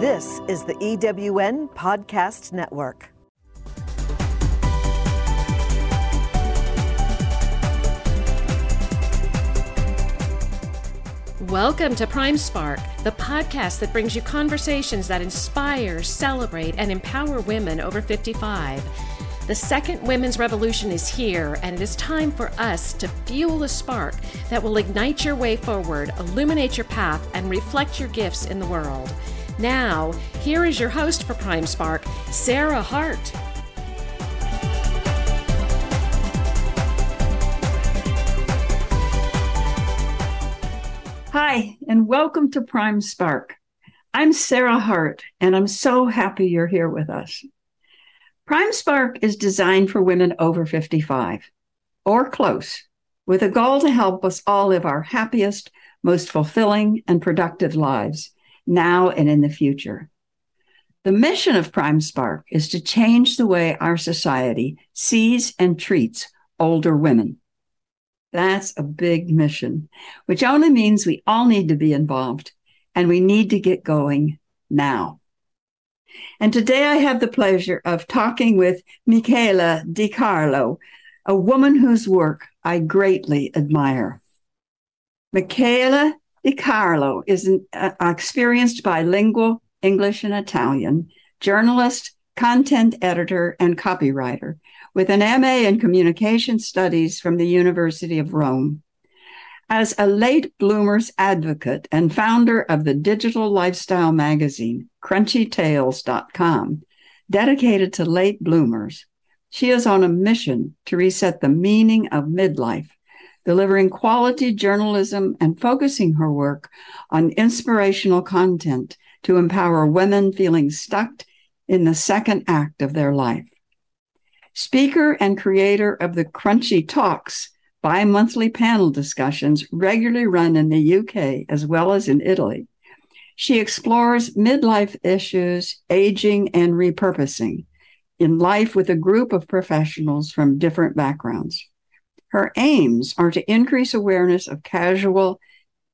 This is the EWN Podcast Network. Welcome to Prime Spark, the podcast that brings you conversations that inspire, celebrate, and empower women over 55. The second women's revolution is here, and it is time for us to fuel the spark that will ignite your way forward, illuminate your path, and reflect your gifts in the world. Now, here is your host for Prime Spark, Sarah Hart. Hi, and welcome to Prime Spark. I'm Sarah Hart, and I'm so happy you're here with us. Prime Spark is designed for women over 55 or close, with a goal to help us all live our happiest, most fulfilling, and productive lives now and in the future. The mission of Prime Spark is to change the way our society sees and treats older women. That's a big mission, which only means we all need to be involved and we need to get going now. And today I have the pleasure of talking with Michela Di Carlo, a woman whose work I greatly admire. Michela Di Carlo is an uh, experienced bilingual English and Italian journalist, content editor, and copywriter with an MA in communication studies from the University of Rome. As a late bloomers advocate and founder of the digital lifestyle magazine, crunchytales.com, dedicated to late bloomers, she is on a mission to reset the meaning of midlife delivering quality journalism and focusing her work on inspirational content to empower women feeling stuck in the second act of their life. Speaker and creator of the Crunchy Talks, bi monthly panel discussions regularly run in the UK as well as in Italy. She explores midlife issues, aging, and repurposing in life with a group of professionals from different backgrounds. Her aims are to increase awareness of casual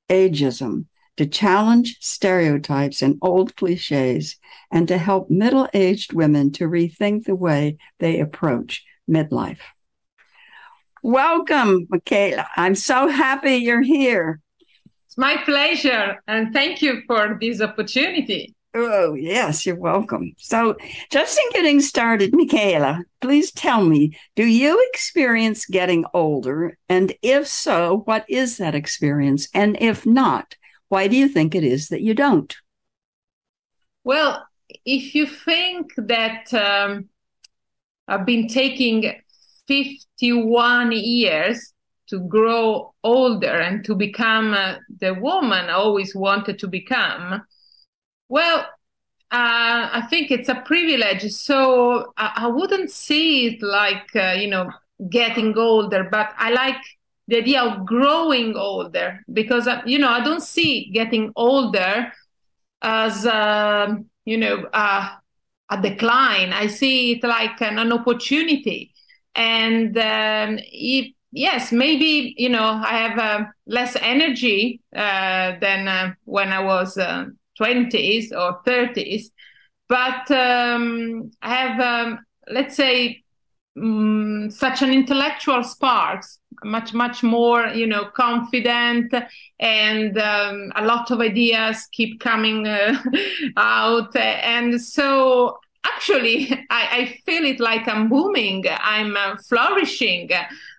ageism, to challenge stereotypes and old cliches, and to help middle aged women to rethink the way they approach midlife. Welcome, Michela. I'm so happy you're here. It's my pleasure, and thank you for this opportunity. Oh, yes, you're welcome. So, just in getting started, Michela, please tell me do you experience getting older? And if so, what is that experience? And if not, why do you think it is that you don't? Well, if you think that um, I've been taking 51 years to grow older and to become uh, the woman I always wanted to become, well, uh, I think it's a privilege. So I, I wouldn't see it like, uh, you know, getting older, but I like the idea of growing older because, uh, you know, I don't see getting older as, uh, you know, a decline. I see it like an, an opportunity. And um, yes, maybe, you know, I have uh, less energy uh, than uh, when I was 20s or 30s, but um, I have, um, let's say, um, such an intellectual sparks, much, much more, you know, confident, and um, a lot of ideas keep coming uh, out. And so, actually, I, I, feel it like I'm booming, I'm uh, flourishing.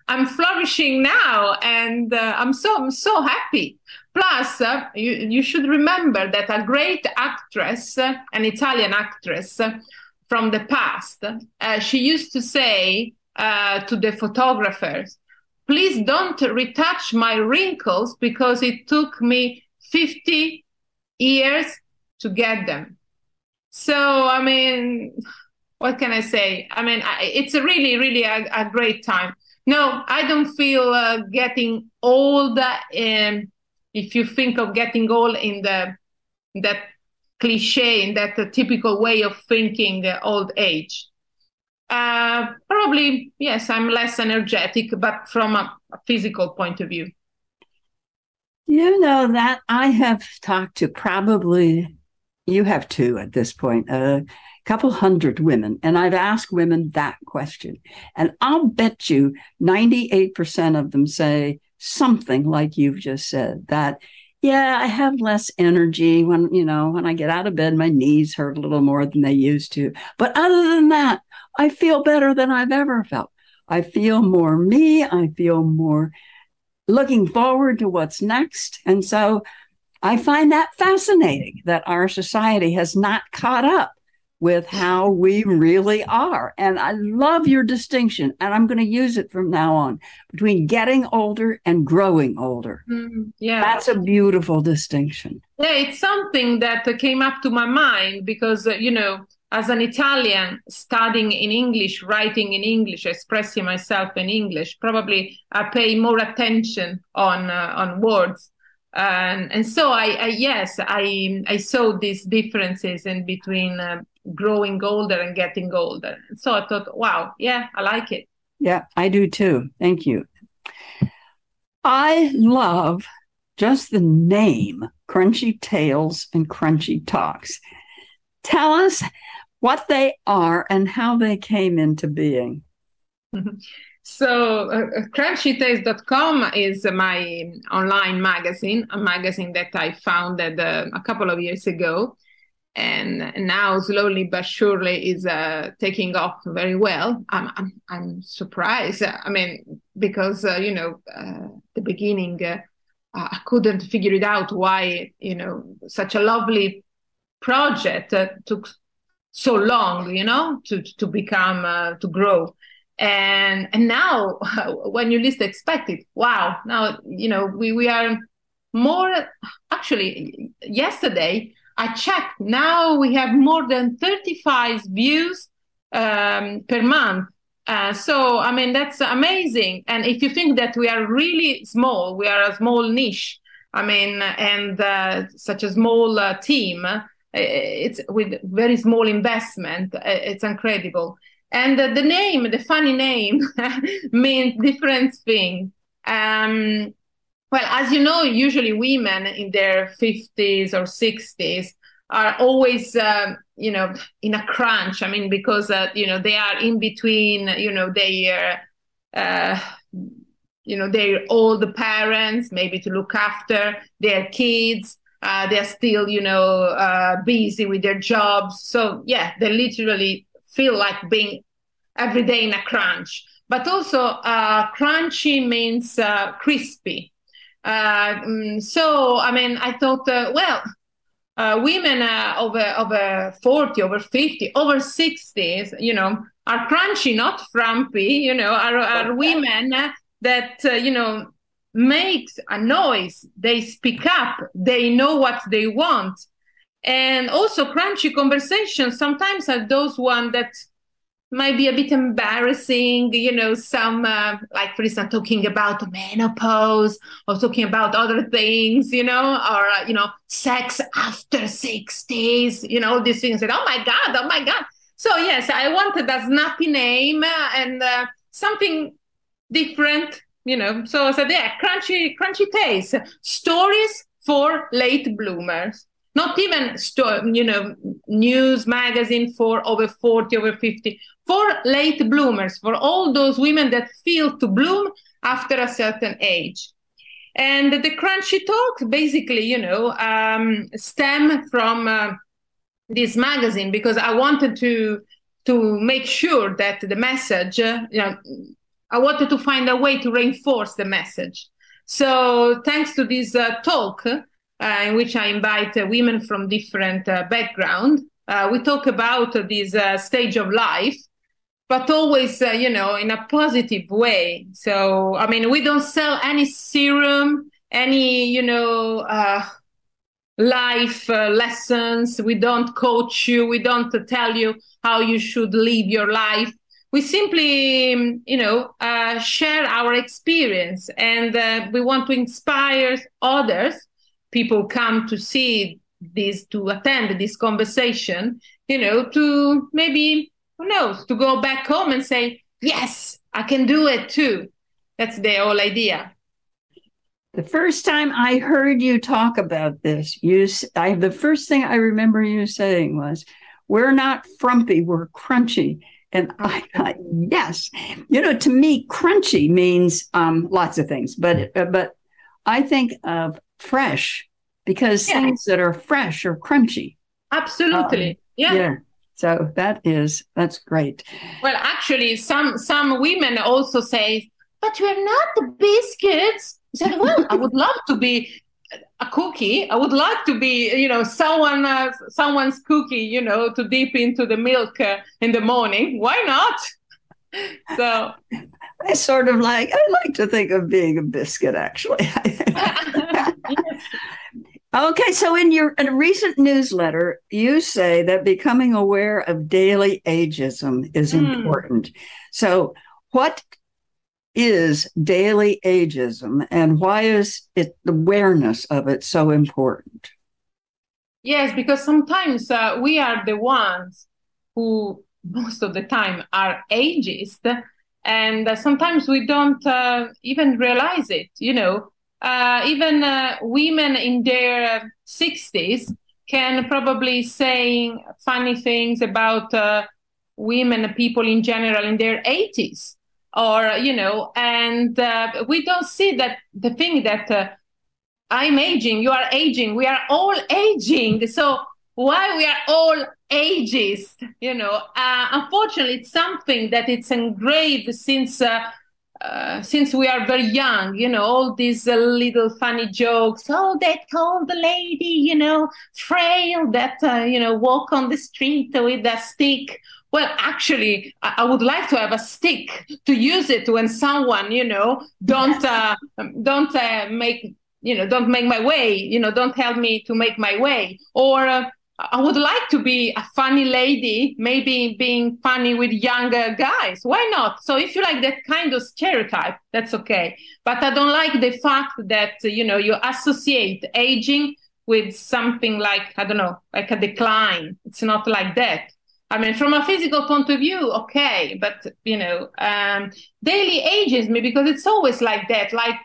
I'm flourishing now, and uh, I'm so I'm so happy. Plus, uh, you, you should remember that a great actress, uh, an Italian actress uh, from the past, uh, she used to say uh, to the photographers, please don't retouch my wrinkles because it took me 50 years to get them. So, I mean, what can I say? I mean, it's a really, really a, a great time. No, I don't feel uh, getting old. Um, if you think of getting old in the that cliche in that uh, typical way of thinking uh, old age uh, probably yes i'm less energetic but from a, a physical point of view you know that i have talked to probably you have two at this point, a couple hundred women. And I've asked women that question. And I'll bet you 98% of them say something like you've just said that, yeah, I have less energy when, you know, when I get out of bed, my knees hurt a little more than they used to. But other than that, I feel better than I've ever felt. I feel more me. I feel more looking forward to what's next. And so I find that fascinating that our society has not caught up with how we really are. And I love your distinction, and I'm going to use it from now on between getting older and growing older. Mm, yeah. That's a beautiful distinction. Yeah, it's something that came up to my mind because, uh, you know, as an Italian studying in English, writing in English, expressing myself in English, probably I pay more attention on uh, on words and and so I, I, yes I I saw these differences in between uh, growing older and getting older. So I thought, wow, yeah, I like it. Yeah, I do too. Thank you. I love just the name Crunchy Tales and Crunchy Talks. Tell us what they are and how they came into being. So, uh, crunchytales.com is my online magazine, a magazine that I founded uh, a couple of years ago. And now, slowly but surely, is uh, taking off very well. I'm, I'm, I'm surprised. I mean, because, uh, you know, uh, the beginning, uh, I couldn't figure it out why, you know, such a lovely project took so long, you know, to, to become, to grow and and now when you least expect it wow now you know we we are more actually yesterday i checked. Now we have more than 35 views um, per month. Uh, so i mean that's amazing. And if you think that we are really small we are a small niche i mean and uh, such a small uh, team uh, it's with very small investment uh, it's incredible. And the, the name, the funny name, means different thing. Um, well, as you know, usually women in their 50s or 60s are always, um, you know, in a crunch. I mean, because, uh, you know, they are in between, you know, their, uh, you know, they're all parents, maybe to look after their kids. Uh, they're still, you know, uh, busy with their jobs. So, yeah, they literally feel like being every day in a crunch. But also, uh, crunchy means uh, crispy. Uh, mm, so, I mean, I thought, uh, well, uh, women uh, over over 40, over 50, over 60s, you know, are crunchy, not frumpy, you know, are, are women that, you know, make a noise. They speak up. They know what they want. And also crunchy conversations sometimes are those one that might be a bit embarrassing, you know, some, uh, like, for instance, talking about menopause or talking about other things, you know, or, uh, you know, sex after 60s, you know, these things. And, oh my God, oh my God. So, yes, I wanted a snappy name uh, and uh, something different, you know. So I said, yeah, crunchy, crunchy tales, stories for late bloomers not even you know news magazine for over 40 over 50 for late bloomers for all those women that feel to bloom after a certain age. And the crunchy talks basically you know um, stem from uh, this magazine because i wanted to to make sure that the message uh, you know i wanted to find a way to reinforce the message. So thanks to this uh, talk in which I invite uh, women from different uh, background. we talk about this stage of life, but always, you know, in a positive way. So, I mean, we don't sell any serum, any, you know, life uh, lessons. We don't coach you. We don't tell you how you should live your life. We simply, you know, uh, share our experience and uh, we want to inspire others people come to see this to attend this conversation you know to maybe who knows to go back home and say yes i can do it too. That's the whole idea. The first time I heard you talk about this, you I the first thing I remember you saying was, "We're not frumpy, we're crunchy." And I thought, yes, you know, to me, crunchy means um, lots of things, but but I think of fresh because yeah. things that are fresh are crunchy. Absolutely, um, yeah. yeah. So that is that's great. Well, actually, some some women also say, "But you are not the biscuits." I said, "Well, I would love to be a cookie. I would like to be, you know, someone uh, someone's cookie, you know, to dip into the milk uh, in the morning. Why not?" So I sort of like I like to think of being a biscuit actually. Okay, so in your in a recent newsletter, you say that becoming aware of daily ageism is mm. important. So, what is daily ageism and why is it the awareness of it so important? Yes, because sometimes uh, we are the ones who most of the time are ageist and uh, sometimes we don't uh, even realize it you know. Uh, even uh, women in their 60s can probably say funny things about uh, women people in general in their 80s or you know and uh, we don't see that the thing that uh, i'm aging you are aging we are all aging. So why we are all ageist you know uh, unfortunately it's something that it's engraved since uh, uh, since we are very young, you know, all these uh, little funny jokes. Oh, that old lady, you know, frail, that, uh, you know, walk on the street with a stick. Well, actually, I, I would like to have a stick to use it when someone, you know, don't, uh, don't uh, make, you know, don't make my way, you know, don't help me to make my way. Or, I would like to be a funny lady, maybe being funny with younger guys. Why not? So if you like that kind of stereotype, that's okay. But I don't like the fact that, you know, you associate aging with something like, I don't know, like a decline. It's not like that. I mean, from a physical point of view, okay, but you know, um, daily ageism because it's always like that. Like,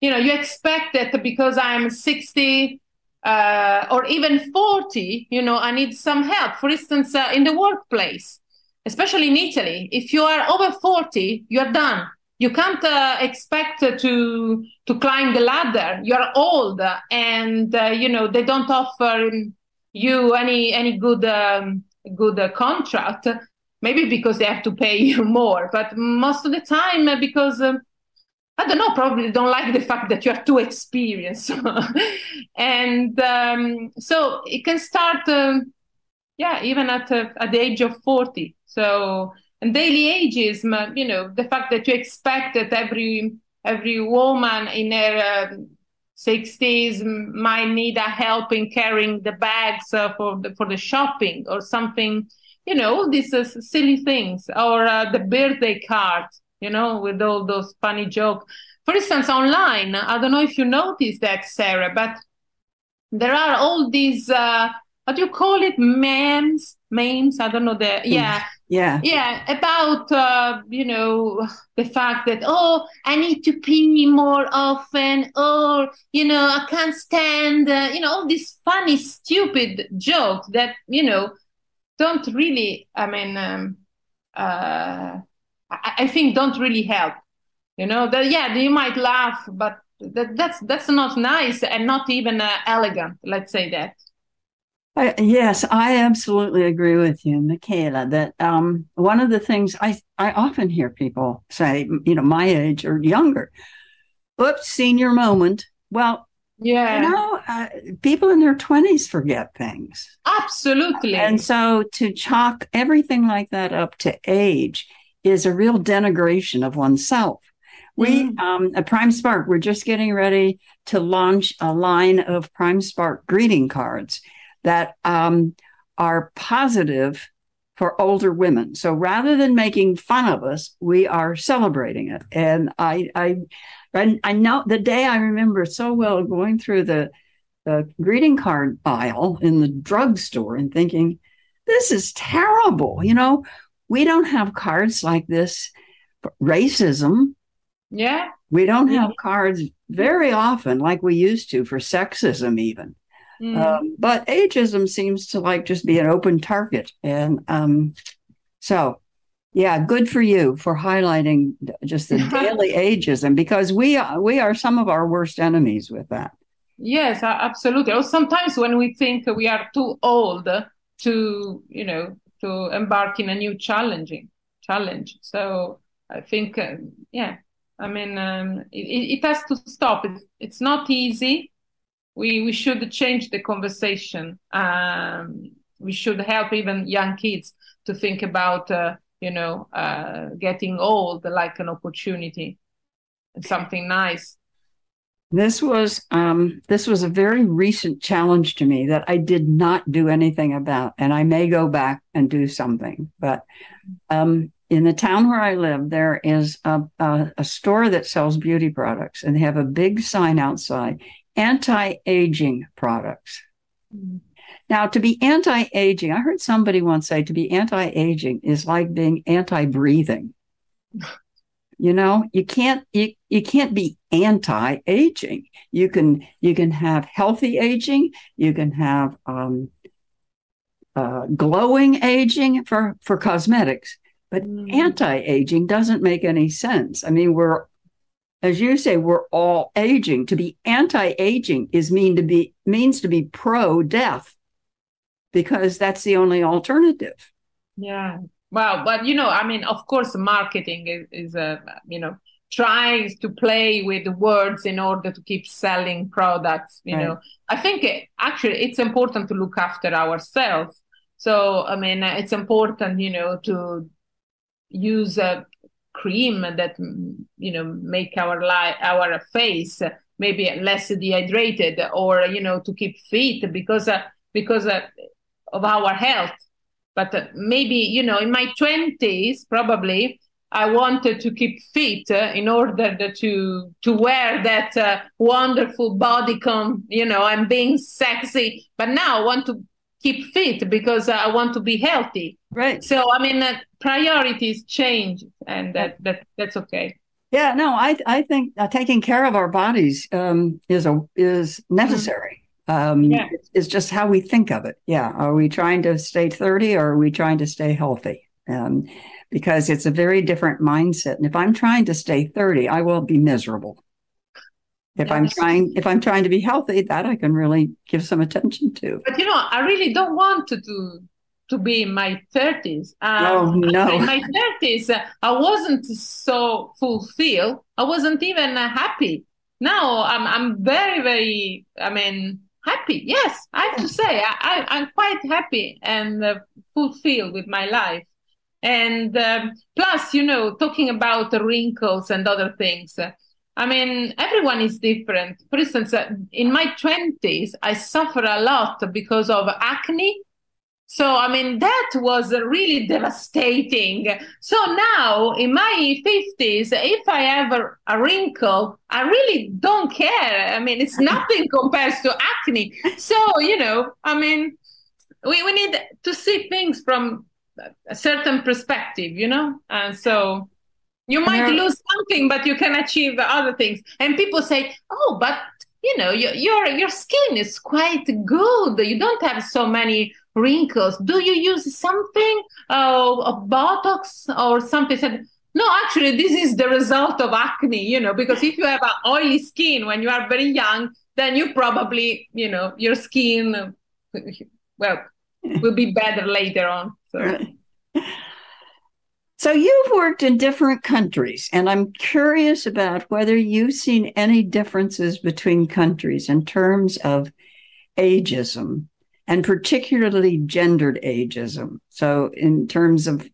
you know, you expect that because I'm 60, uh, or even 40, you know, I need some help. For instance, uh, in the workplace, especially in Italy, if you are over 40, you're done. You can't uh, expect to to climb the ladder. You're old, and uh, you know they don't offer you any any good um, good contract. Maybe because they have to pay you more, but most of the time uh, because um, I don't know, probably don't like the fact that you are too experienced. and um, so it can start, um, yeah, even at, uh, at the age of 40. So, and daily ageism, you know, the fact that you expect that every every woman in her uh, 60s might need a help in carrying the bags uh, for the for the shopping or something, you know, all these uh, silly things or uh, the birthday card you know, with all those funny jokes. For instance, online, I don't know if you noticed that, Sarah, but there are all these, uh, what do you call it, memes? Memes? I don't know the, yeah. Yeah. Yeah. About, uh, you know, the fact that, oh, I need to pee more often, or, you know, I can't stand, uh, you know, all these funny, stupid jokes that, you know, don't really, I mean, um, uh, I, I think don't really help. You know that yeah, you might laugh, but that, that's that's not nice and not even uh, elegant. Let's say that. Uh, yes, I absolutely agree with you, Michela. That um, one of the things I I often hear people say, you know, my age or younger, "Oops, senior moment." Well, yeah, you know, uh, people in their twenties forget things. Absolutely, and so to chalk everything like that up to age is a real denigration of oneself. We mm. um, at Prime Spark, we're just getting ready to launch a line of Prime Spark greeting cards that um, are positive for older women. So rather than making fun of us, we are celebrating it. And I, I, I know the day I remember so well going through the the greeting card aisle in the drugstore and thinking, this is terrible. You know, we don't have cards like this racism. Yeah. We don't have cards very often like we used to for sexism, even. Mm. Um, but ageism seems to like just be an open target. And um, so, yeah, good for you for highlighting just the daily ageism because we are, we are some of our worst enemies with that. Yes, absolutely. Or sometimes when we think we are too old to, you know, to embark in a new challenging challenge. So I think, uh, yeah, I mean, um, it, it, has to stop. It, it's not easy. We we should change the conversation. Um, we should help even young kids to think about, uh, you know, uh, getting old like an opportunity, something nice. This was um, this was a very recent challenge to me that I did not do anything about, and I may go back and do something. But um, in the town where I live, there is a, a, a store that sells beauty products, and they have a big sign outside: anti-aging products. Mm-hmm. Now, to be anti-aging, I heard somebody once say to be anti-aging is like being anti-breathing. You know you can't you, you can't be anti-aging. You can you can have healthy aging. You can have um, uh, glowing aging for for cosmetics. But mm. anti-aging doesn't make any sense. I mean we're as you say we're all aging. To be anti-aging is mean to be means to be pro-death because that's the only alternative. Yeah well, but you know, I mean, of course, marketing is, is a you know tries to play with words in order to keep selling products. You right. know, I think it, actually it's important to look after ourselves. So I mean, it's important, you know, to use a cream that you know make our life our face maybe less dehydrated or you know to keep fit because uh, because uh, of our health but uh, maybe you know in my 20s probably i wanted to keep fit uh, in order to to wear that uh, wonderful bodycon you know i'm being sexy. But now i want to keep fit because i want to be healthy. Right. So i mean uh, priorities change and that, that that's okay. Yeah no i i think uh, taking care of our bodies um, is a is necessary um, yeah. it's, just how we think of it. Yeah. Are we trying to stay 30 or are we trying to stay healthy? Um, because it's a very different mindset. And if I'm trying to stay 30, I will be miserable. If yes. I'm trying, if I'm trying to be healthy, that I can really give some attention to. But you know, I really don't want to do to be in my 30s. Um, oh no! In my 30s, uh, I wasn't so fulfilled. I wasn't even uh, happy. Now I'm I'm very very. I mean, happy. Yes, I have to say I, am quite happy and uh, fulfilled with my life. And um, plus, you know, talking about wrinkles and other things. Uh, I mean, everyone is different. For instance, uh, in my 20s, I suffer a lot because of acne so, I mean, that was really devastating. So now in my 50s, if I have a, a, wrinkle, I really don't care. I mean, it's nothing compared to acne. So, you know, I mean, we, we need to see things from a certain perspective, you know? And so you might lose something, but you can achieve other things. And people say, oh, but you know, your, your, your skin is quite good. You don't have so many wrinkles. Do you use something uh, of Botox or something? Said, no, actually, this is the result of acne, you know, because if you have an oily skin when you are very young, then you probably, you know, your skin, well, will be better later on. So. So you've worked in different countries, and I'm curious about whether you've seen any differences between countries in terms of ageism and particularly gendered ageism. So, in terms of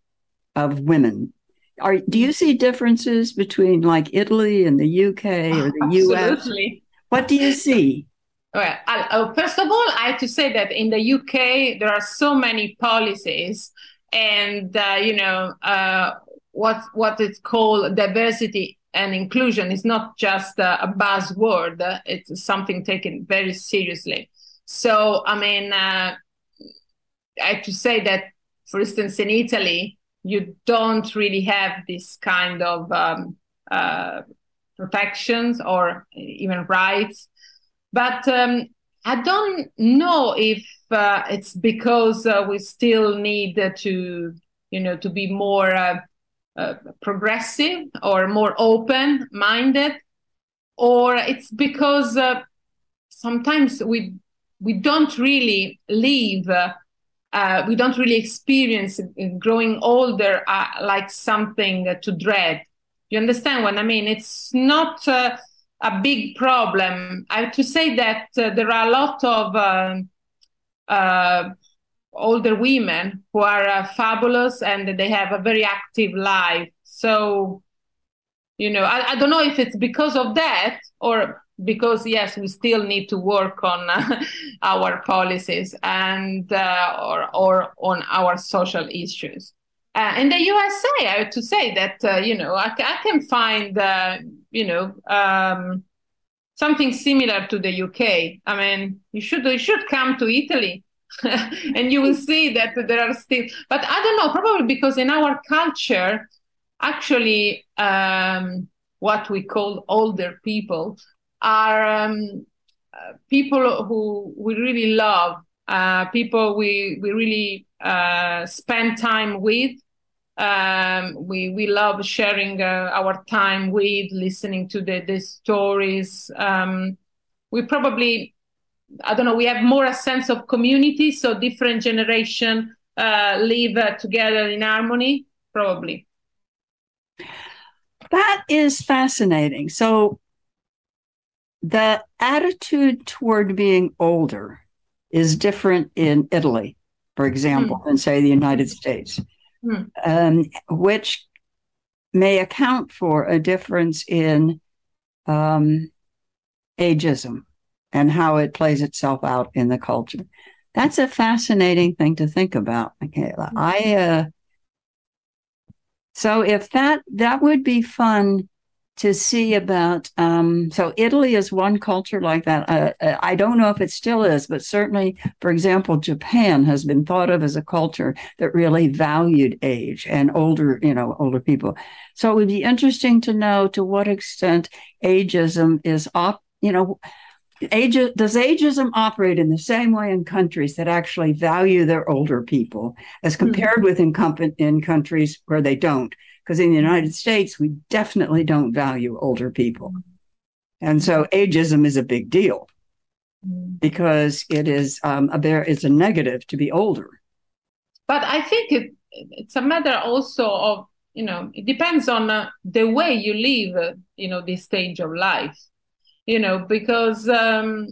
of women, are do you see differences between like Italy and the UK or the US? Absolutely. US? What do you see? Well, uh, first of all, I have to say that in the UK there are so many policies, and uh, you know uh, what what it's called diversity and inclusion is not just a buzzword; it's something taken very seriously. So, I mean, uh, I have to say that, for instance, in Italy, you don't really have this kind of um, uh, protections or even rights. But um, I don't know if uh, it's because uh, we still need to, you know, to be more uh, uh progressive or more open-minded, or it's because uh, sometimes we we don't really live. Uh, we don't really experience growing older like something to dread you understand what I mean? It's not uh, a big problem. I have to say that uh, there are a lot of uh, uh older women who are uh, fabulous and they have a very active life. So, you know, I, I, don't know if it's because of that or because yes, we still need to work on uh, our policies and or or on our social issues. Uh, in the USA, I have to say that uh, you know I, I can find uh, you know um, something similar to the UK. I mean, you should you should come to Italy, and you will see that there are still. But I don't know, probably because in our culture, actually, um, what we call older people are um, uh, people who we really love, uh, people we we really uh, spend time with. Um, we we love sharing uh, our time with listening to the the stories. Um, we probably i don't know we have more a sense of community so different generation uh, live uh, together in harmony probably that is fascinating so the attitude toward being older is different in italy for example mm. than say the united states hmm. um, which may account for a difference in um, ageism and how it plays itself out in the culture. That's a fascinating thing to think about, Michela. I uh, so if that that would be fun to see about. Um, so Italy is one culture like that. Uh, uh, I don't know if it still is, but certainly, for example, Japan has been thought of as a culture that really valued age and older, you know, older people. So it would be interesting to know to what extent ageism is op, you know. Age, does ageism operate in the same way in countries that actually value their older people as hmm. compared mm-hmm. with in, in countries where they don't? because in the United States, we definitely don't value older people. And so ageism is a big deal because it is um, a bear it's a negative to be older. But I think it, it's a matter also of you know it depends on uh, the way you live uh, you know this stage of life you know because um,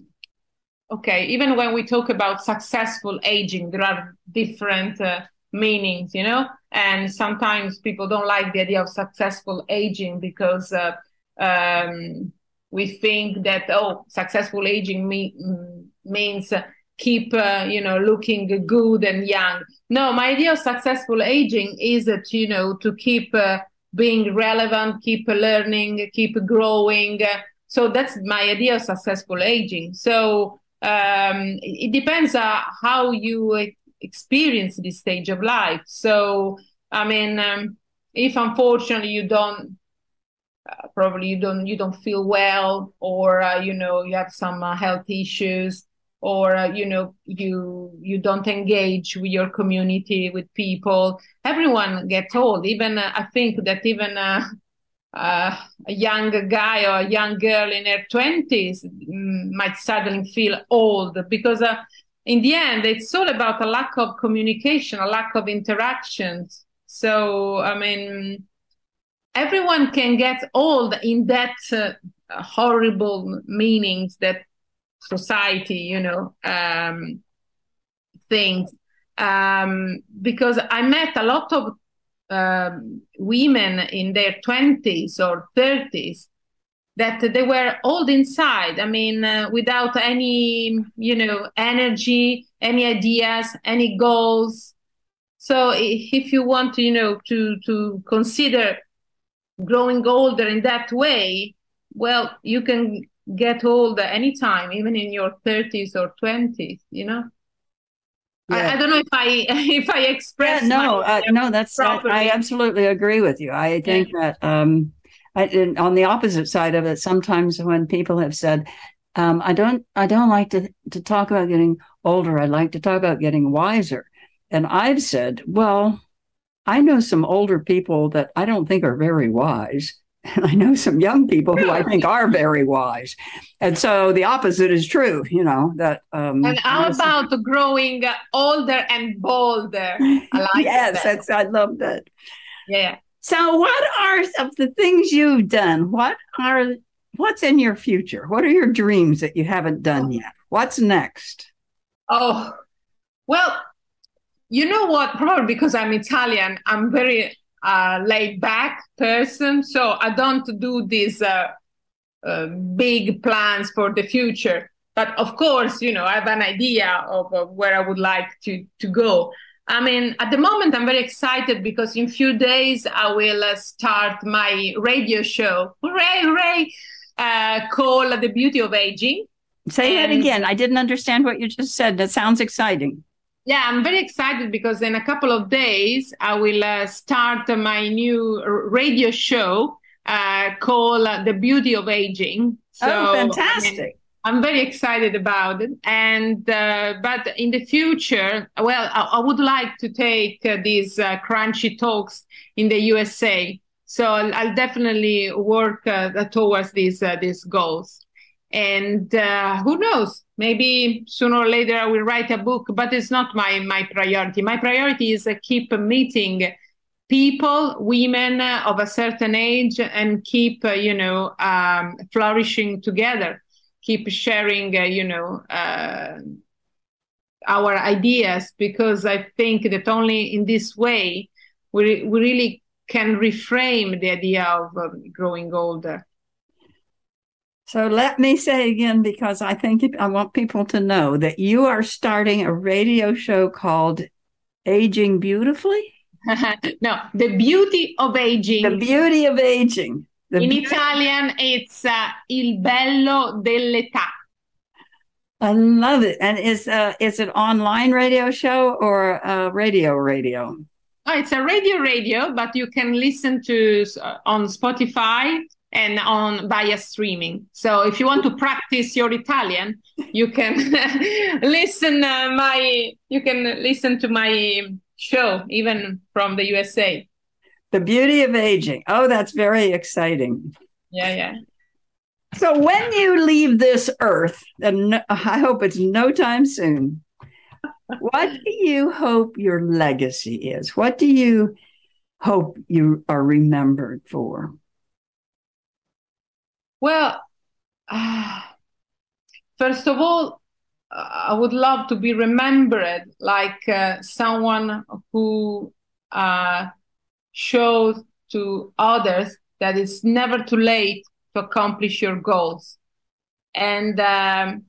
okay even when we talk about successful aging there are different uh, meanings, you know? And sometimes people don't like the idea of successful aging because uh, um, we think that, oh, successful aging me- means keep, uh, you know, looking good and young. No, my idea of successful aging is that, you know, to keep uh, being relevant, keep learning, keep growing. So that's my idea of successful aging. So um, it depends uh, how you experience this stage of life. So, I mean, um, if unfortunately you don't, uh, probably you don't you don't feel well, or uh, you know you have some uh, health issues, or uh, you know you you don't engage with your community with people. Everyone gets old. Even uh, I think that even uh, a young guy or a young girl in her 20s mm, might suddenly feel old because uh, in the end, it's all about a lack of communication, a lack of interactions. So, I mean, everyone can get old in that uh, horrible meanings that society, you know, um, thinks. Um, because I met a lot of um, women in their 20s or 30s that they were old inside. I mean uh, without any you know energy any ideas any goals. So if you want you know to to consider growing older in that way well you can get older anytime even in your 30s or 20s you know yeah. I, I, don't know if I if I express yeah, no uh, no that's I, I, absolutely agree with you. I think yeah. that um, I, on the opposite side of it, sometimes when people have said, um, "I don't, I don't like to to talk about getting older. I like to talk about getting wiser," and I've said, "Well, I know some older people that I don't think are very wise." And I know some young people who I think are very wise. And so the opposite is true, you know, that. Um, and how about growing older and bolder? I like yes, that. that's, I love that. Yeah. So what are some of the things you've done? What are, what's in your future? What are your dreams that you haven't done yet? What's next? Oh, well, you know what? Probably because I'm Italian, I'm very uh, laid back person. So I don't do these uh, uh, big plans for the future. But of course, you know, I have an idea of, of where I would like to, to go. I mean, at the moment, I'm very excited because in few days I will uh, start my radio show. Hooray, hooray! Uh, called The Beauty of Aging. Say and, that again. I didn't understand what you just said. That sounds exciting. Yeah, I'm very excited because in a couple of days I will uh, start my new radio show uh, called uh, "The Beauty of Aging." So, oh, fantastic! I'm very excited about it, and uh, but in the future, well, I, I would like to take uh, these uh, crunchy talks in the USA. So I'll, I'll definitely work towards these these goals. And who knows? maybe sooner or later I will write a book, but it's not my my priority. My priority is uh, keep meeting people, women of a certain age, and keep uh, you know um, flourishing together. Keep sharing, uh, you know, uh, our ideas because I think that only in this way we we really can reframe the idea of um, growing older. So let me say again, because I think I want people to know that you are starting a radio show called Aging Beautifully. no, the beauty of aging. The beauty of aging. The In Italian, it's uh, il bello dell'età. I love it. And is uh, is it online radio show or uh, radio radio? Oh, it's a radio radio, but you can listen to uh, on Spotify and on via streaming. So if you want to practice your Italian, you can listen uh, my you can listen to my show even from the USA. The beauty of aging. Oh, that's very exciting. Yeah, yeah. So when you leave this earth, and I hope it's no time soon, what do you hope your legacy is? What do you hope you are remembered for? Well, uh, first of all, I would love to be remembered like uh, someone who uh, shows to others that it's never too late to accomplish your goals. And um,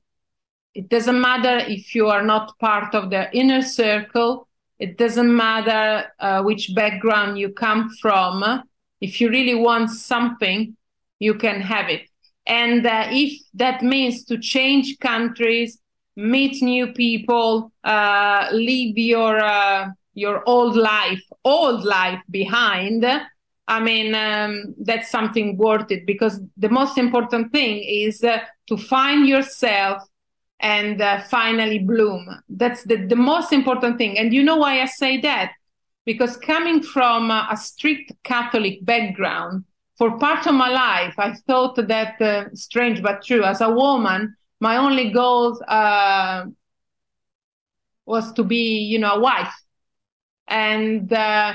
it doesn't matter if you are not part of the inner circle, it doesn't matter uh, which background you come from. If you really want something, you can have it. And uh, if that means to change countries, meet new people, uh, leave your uh, your old life, old life behind, I mean, um, that's something worth it because the most important thing is uh, to find yourself and uh, finally bloom. That's the, the most important thing. And you know why I say that? Because coming from a strict Catholic background, for part of my life, I thought that uh, strange but true. As a woman, my only goal uh, was to be, you know, a wife, and uh,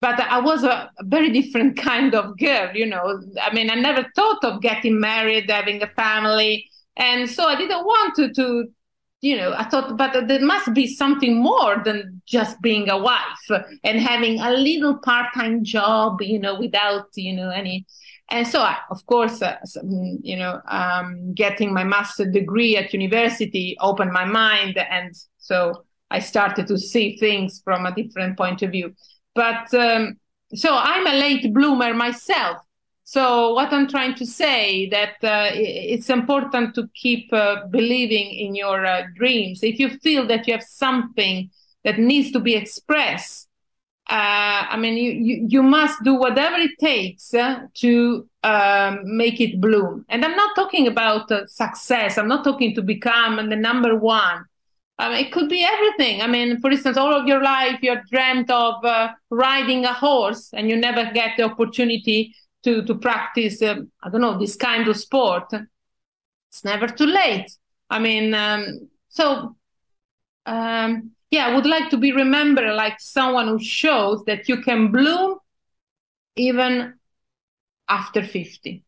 but I was a, very different kind of girl. You know, I mean, I never thought of getting married, having a family, and so I didn't want to to you know, I thought, but there must be something more than just being a wife and having a little part-time job, you know, without, you know, any. And so, I, of course, uh, you know, um, getting my master's degree at university opened my mind, and so I started to see things from a different point of view. But um, so I'm a late bloomer myself, so what I'm trying to say that uh, it's important to keep uh, believing in your uh, dreams. If you feel that you have something that needs to be expressed, uh, I mean, you, you, you must do whatever it takes uh, to um, make it bloom. And I'm not talking about uh, success. I'm not talking to become the number one. Mean, it could be everything. I mean, for instance, all of your life you have dreamt of riding a horse, and you never get the opportunity to to practice. Uh, I don't know this kind of sport. It's never too late. I mean, um, so um, yeah, I would like to be remembered like someone who shows that you can bloom even after 50.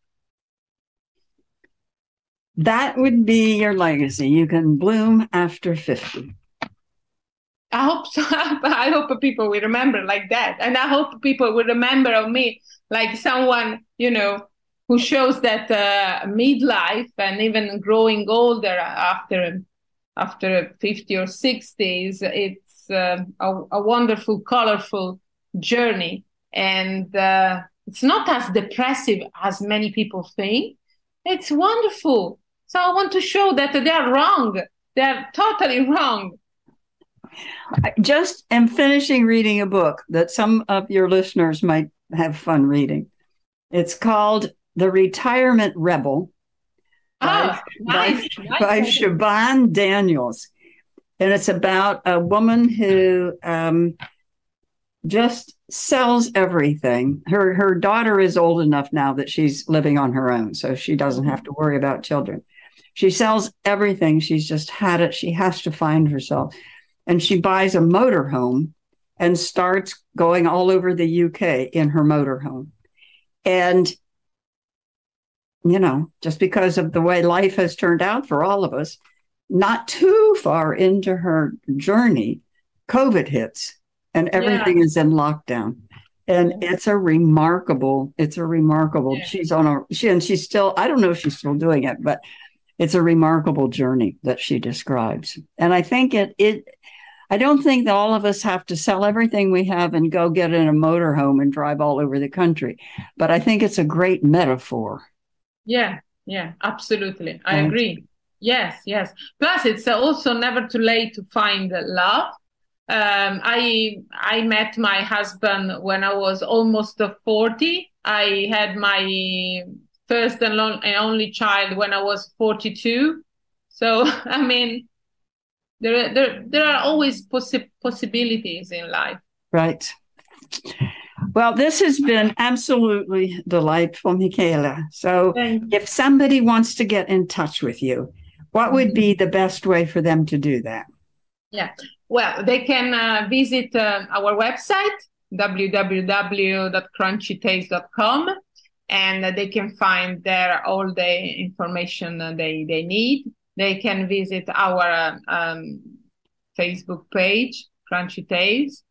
That would be your legacy. You can bloom after 50. I hope so. I hope people will remember like that. And I hope people will remember of me like someone, you know, who shows that uh, midlife and even growing older after after 50 or 60 is it's uh, a, a, wonderful colorful journey. And uh, it's not as depressive as many people think. It's wonderful. So i want to show that they are wrong. They're totally wrong. I just am finishing reading a book that some of your listeners might have fun reading it's called the retirement rebel by, oh, nice. by, by Siobhan Daniels. And it's about a woman who um, just sells everything. Her her daughter is old enough now that she's living on her own, so she doesn't have to worry about children. She sells everything. She's just had it. She has to find herself. And she buys a motorhome and starts going all over the UK in her motorhome. And you know, just because of the way life has turned out for all of us, not too far into her journey, COVID hits and everything yeah. is in lockdown. And it's a remarkable, it's a remarkable, yeah. she's on a, she, and she's still, I don't know if she's still doing it, but it's a remarkable journey that she describes. And I think it, it, I don't think that all of us have to sell everything we have and go get in a motorhome and drive all over the country. But I think it's a great metaphor yeah, yeah, absolutely. I mm. agree. Yes, yes. Plus, it's also never too late to find love. Um, I I met my husband when I was almost forty. I had my first and, long, and only child when I was forty-two. So I mean, there there there are always possi- possibilities in life. Right. Well, this has been absolutely delightful, Michela. So, if somebody wants to get in touch with you, what would be the best way for them to do that? Yeah, well, they can uh, visit uh, our website, www.crunchytales.com, and they can find there all the information they, they need. They can visit our um, Facebook page, Crunchy Tales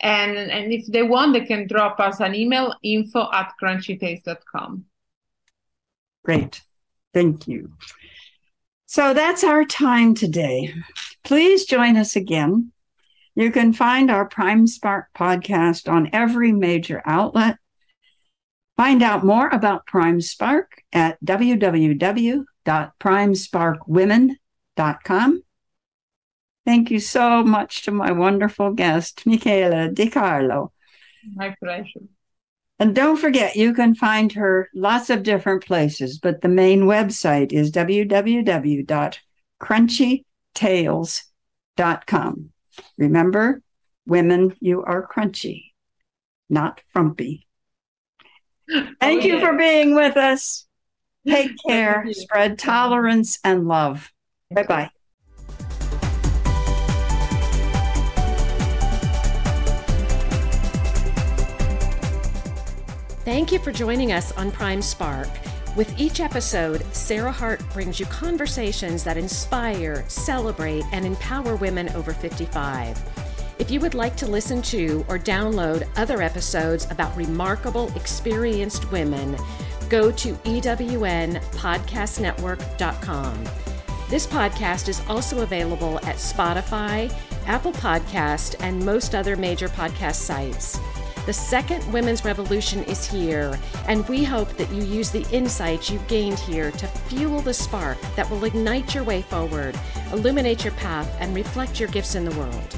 and, and if they want, they can drop us an email, info at crunchytales.com. Great. Thank you. So that's our time today. Please join us again. You can find our Prime Spark podcast on every major outlet. Find out more about Prime Spark at www.primesparkwomen.com. Thank you so much to my wonderful guest, Michela Di Carlo. My pleasure. And don't forget, you can find her lots of different places, but the main website is www.crunchytales.com. Remember, women, you are crunchy, not frumpy. Thank oh, you for being with us. Take care, spread tolerance and love. Bye bye. Thank you for joining us on Prime Spark. With each episode, Sarah Hart brings you conversations that inspire, celebrate, and empower women over 55. If you would like to listen to or download other episodes about remarkable, experienced women, go to ewnpodcastnetwork.com. This podcast is also available at Spotify, Apple Podcast, and most other major podcast sites. The second women's revolution is here, and we hope that you use the insights you've gained here to fuel the spark that will ignite your way forward, illuminate your path, and reflect your gifts in the world.